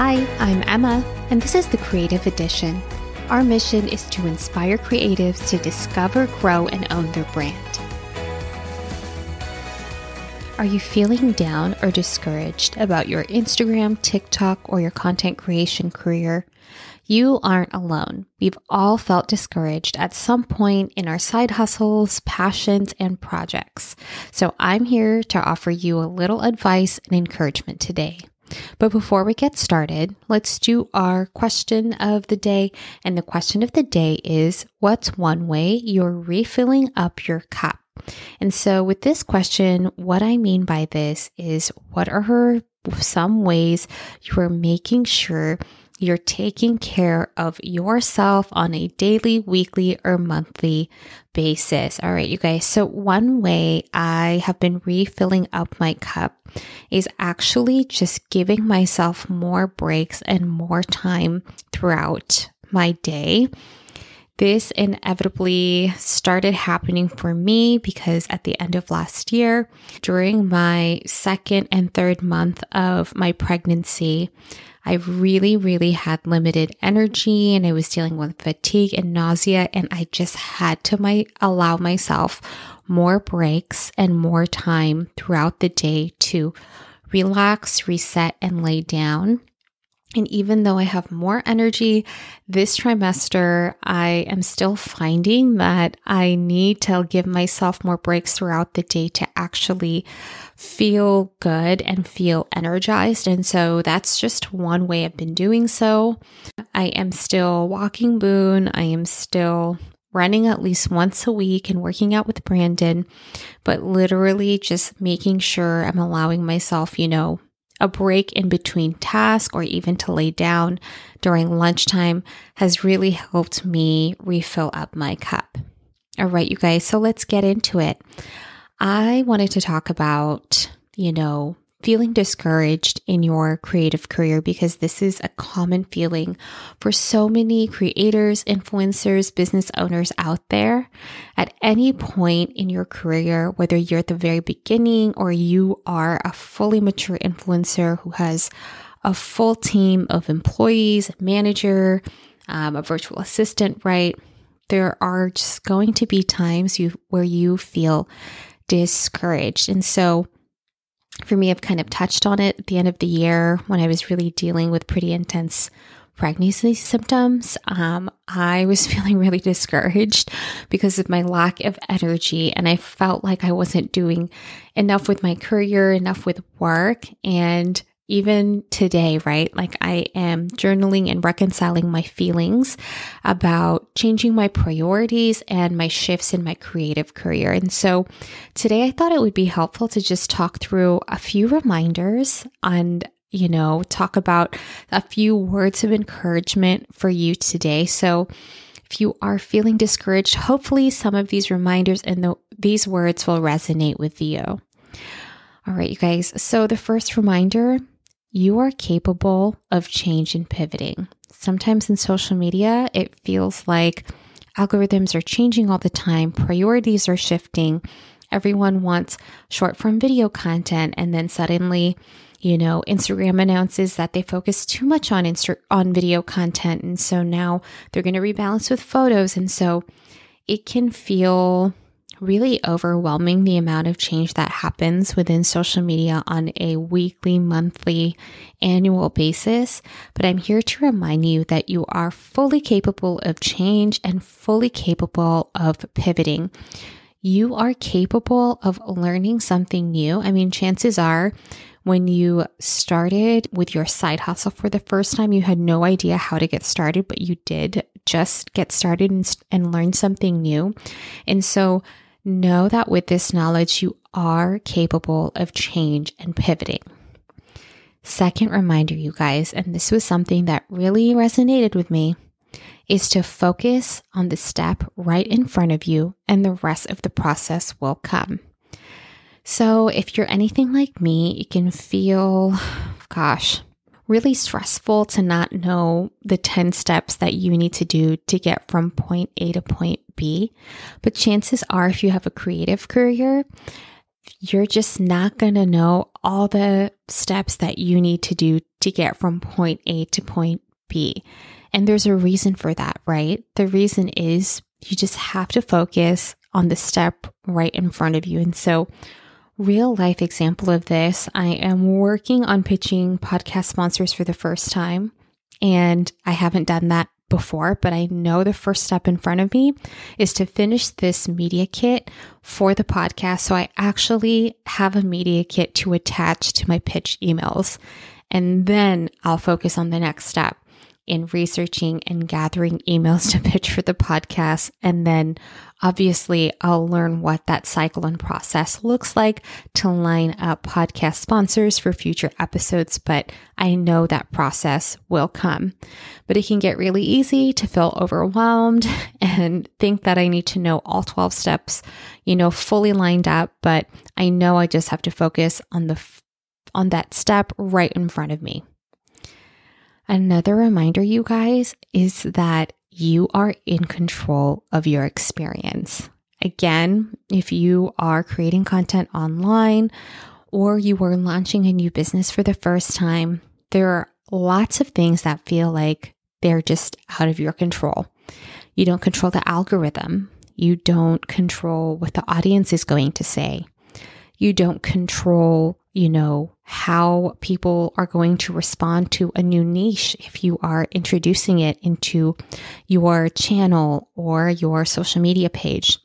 Hi, I'm Emma, and this is the Creative Edition. Our mission is to inspire creatives to discover, grow, and own their brand. Are you feeling down or discouraged about your Instagram, TikTok, or your content creation career? You aren't alone. We've all felt discouraged at some point in our side hustles, passions, and projects. So I'm here to offer you a little advice and encouragement today. But before we get started, let's do our question of the day. And the question of the day is What's one way you're refilling up your cup? And so, with this question, what I mean by this is what are some ways you are making sure you're taking care of yourself on a daily, weekly, or monthly basis. All right, you guys. So, one way I have been refilling up my cup is actually just giving myself more breaks and more time throughout my day. This inevitably started happening for me because at the end of last year, during my second and third month of my pregnancy, I really, really had limited energy and I was dealing with fatigue and nausea. And I just had to my, allow myself more breaks and more time throughout the day to relax, reset, and lay down. And even though I have more energy this trimester, I am still finding that I need to give myself more breaks throughout the day to actually feel good and feel energized. And so that's just one way I've been doing so. I am still walking Boone. I am still running at least once a week and working out with Brandon, but literally just making sure I'm allowing myself, you know, a break in between tasks or even to lay down during lunchtime has really helped me refill up my cup. All right, you guys, so let's get into it. I wanted to talk about, you know, feeling discouraged in your creative career because this is a common feeling for so many creators, influencers, business owners out there. At any point in your career, whether you're at the very beginning or you are a fully mature influencer who has a full team of employees, manager, um, a virtual assistant, right? There are just going to be times you where you feel discouraged. And so for me, I've kind of touched on it at the end of the year when I was really dealing with pretty intense pregnancy symptoms. Um, I was feeling really discouraged because of my lack of energy, and I felt like I wasn't doing enough with my career, enough with work, and even today, right? Like I am journaling and reconciling my feelings about changing my priorities and my shifts in my creative career. And so today I thought it would be helpful to just talk through a few reminders and you know, talk about a few words of encouragement for you today. So, if you are feeling discouraged, hopefully some of these reminders and the, these words will resonate with you. All right, you guys. So, the first reminder you are capable of change and pivoting. Sometimes in social media, it feels like algorithms are changing all the time, priorities are shifting. Everyone wants short form video content, and then suddenly, you know, Instagram announces that they focus too much on Insta- on video content, and so now they're going to rebalance with photos, and so it can feel really overwhelming the amount of change that happens within social media on a weekly, monthly, annual basis. But I'm here to remind you that you are fully capable of change and fully capable of pivoting. You are capable of learning something new. I mean, chances are when you started with your side hustle for the first time, you had no idea how to get started, but you did just get started and, and learn something new. And so Know that with this knowledge, you are capable of change and pivoting. Second reminder, you guys, and this was something that really resonated with me, is to focus on the step right in front of you, and the rest of the process will come. So, if you're anything like me, it can feel, gosh, really stressful to not know the 10 steps that you need to do to get from point A to point B. But chances are, if you have a creative career, you're just not going to know all the steps that you need to do to get from point A to point B. And there's a reason for that, right? The reason is you just have to focus on the step right in front of you. And so, real life example of this, I am working on pitching podcast sponsors for the first time. And I haven't done that before, but I know the first step in front of me is to finish this media kit for the podcast. So I actually have a media kit to attach to my pitch emails. And then I'll focus on the next step in researching and gathering emails to pitch for the podcast. And then obviously, I'll learn what that cycle and process looks like to line up podcast sponsors for future episodes. But I know that process will come. But it can get really easy to feel overwhelmed and think that I need to know all 12 steps, you know, fully lined up. But I know I just have to focus on the on that step right in front of me. Another reminder, you guys, is that you are in control of your experience. Again, if you are creating content online or you are launching a new business for the first time, there are lots of things that feel like they're just out of your control. You don't control the algorithm. You don't control what the audience is going to say. You don't control you know, how people are going to respond to a new niche if you are introducing it into your channel or your social media page.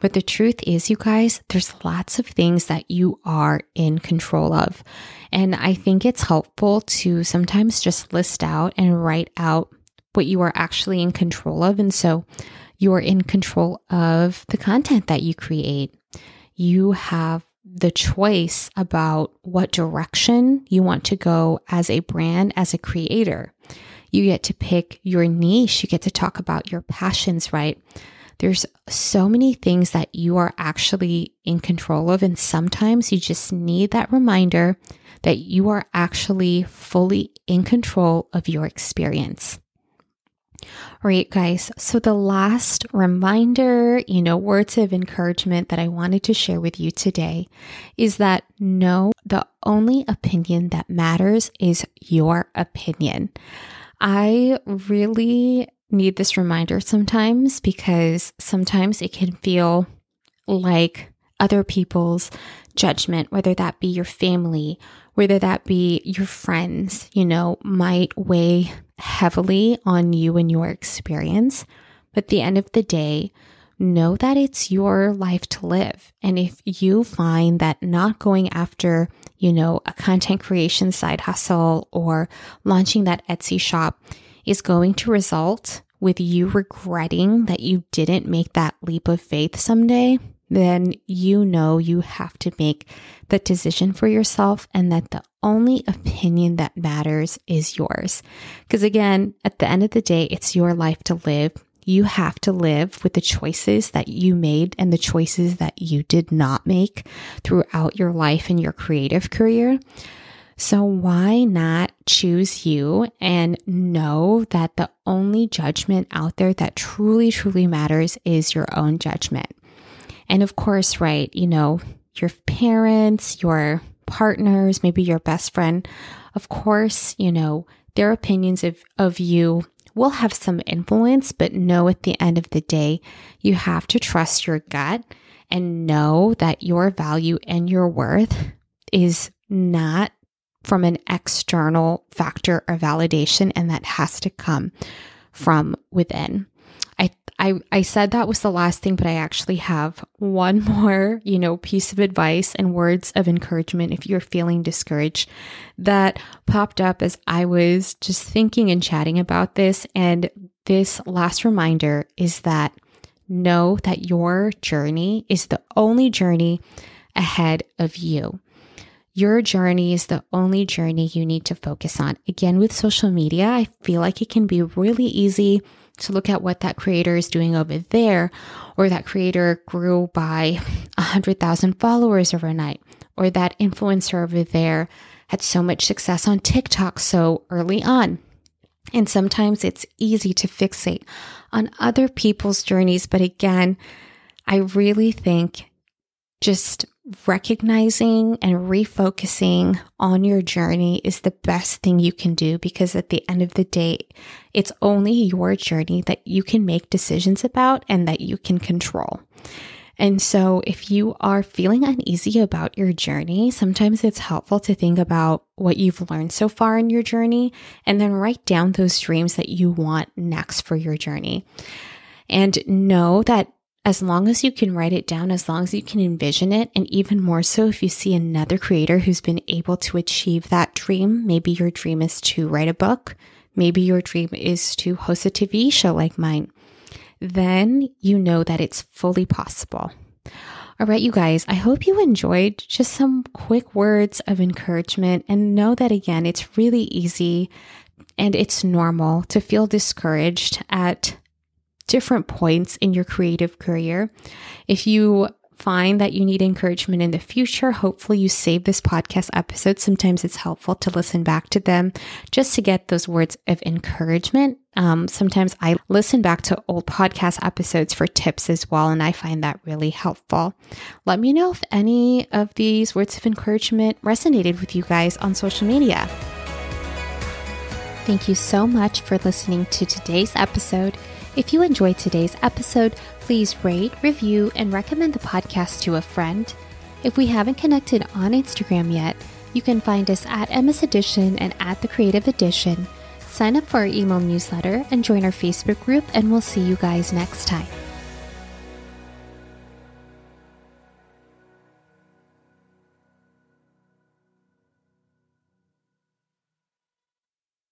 But the truth is, you guys, there's lots of things that you are in control of. And I think it's helpful to sometimes just list out and write out what you are actually in control of. And so you're in control of the content that you create. You have the choice about what direction you want to go as a brand, as a creator. You get to pick your niche, you get to talk about your passions, right? There's so many things that you are actually in control of. And sometimes you just need that reminder that you are actually fully in control of your experience. Right, guys. So, the last reminder, you know, words of encouragement that I wanted to share with you today is that no, the only opinion that matters is your opinion. I really need this reminder sometimes because sometimes it can feel like other people's judgment, whether that be your family, whether that be your friends, you know, might weigh heavily on you and your experience. But at the end of the day, know that it's your life to live. And if you find that not going after, you know, a content creation side hustle or launching that Etsy shop is going to result with you regretting that you didn't make that leap of faith someday, then you know you have to make the decision for yourself and that the only opinion that matters is yours. Because again, at the end of the day, it's your life to live. You have to live with the choices that you made and the choices that you did not make throughout your life and your creative career. So, why not choose you and know that the only judgment out there that truly, truly matters is your own judgment? And of course, right, you know, your parents, your partners, maybe your best friend, of course, you know, their opinions of, of you will have some influence, but know at the end of the day, you have to trust your gut and know that your value and your worth is not from an external factor or validation, and that has to come from within. I, I said that was the last thing, but I actually have one more, you know, piece of advice and words of encouragement if you're feeling discouraged that popped up as I was just thinking and chatting about this. And this last reminder is that know that your journey is the only journey ahead of you. Your journey is the only journey you need to focus on. Again, with social media, I feel like it can be really easy to look at what that creator is doing over there, or that creator grew by 100,000 followers overnight, or that influencer over there had so much success on TikTok so early on. And sometimes it's easy to fixate on other people's journeys. But again, I really think just recognizing and refocusing on your journey is the best thing you can do because at the end of the day, it's only your journey that you can make decisions about and that you can control. And so, if you are feeling uneasy about your journey, sometimes it's helpful to think about what you've learned so far in your journey and then write down those dreams that you want next for your journey. And know that as long as you can write it down, as long as you can envision it, and even more so if you see another creator who's been able to achieve that dream, maybe your dream is to write a book, maybe your dream is to host a TV show like mine, then you know that it's fully possible. All right, you guys, I hope you enjoyed just some quick words of encouragement and know that again, it's really easy and it's normal to feel discouraged at different points in your creative career. If you find that you need encouragement in the future, hopefully you save this podcast episode. Sometimes it's helpful to listen back to them just to get those words of encouragement. Um, sometimes I listen back to old podcast episodes for tips as well, and I find that really helpful. Let me know if any of these words of encouragement resonated with you guys on social media. Thank you so much for listening to today's episode. If you enjoyed today's episode, please rate, review, and recommend the podcast to a friend. If we haven't connected on Instagram yet, you can find us at Emma's Edition and at The Creative Edition. Sign up for our email newsletter and join our Facebook group, and we'll see you guys next time.